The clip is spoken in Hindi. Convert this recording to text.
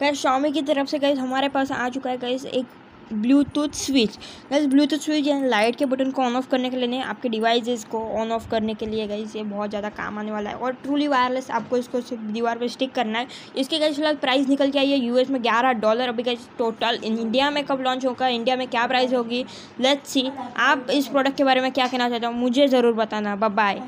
गैस शॉमी की तरफ़ से गैस हमारे पास आ चुका है गैस एक Bluetooth switch gas Bluetooth switch यानी लाइट के बटन को ऑन ऑफ़ करने के लिए नहीं, आपके डिवाइसेस को ऑन ऑफ़ करने के लिए गैस ये बहुत ज़्यादा काम आने वाला है। और ट्रूली वायरलेस आपको इसको सिर्फ़ दीवार पर स्टिक करना है। इसके गैस फ़िलहाल प्राइस निकल के आई है यूएस में ग्यारह डॉलर अभी गैस टोटल इन इंडिया में कब लॉन्च होगा इंडिया में क्या प्राइस होगी? लेट्स सी आप इस प्रोडक्ट के बारे में क्या कहना चाहते हो? मुझे ज़रूर बताना। बाय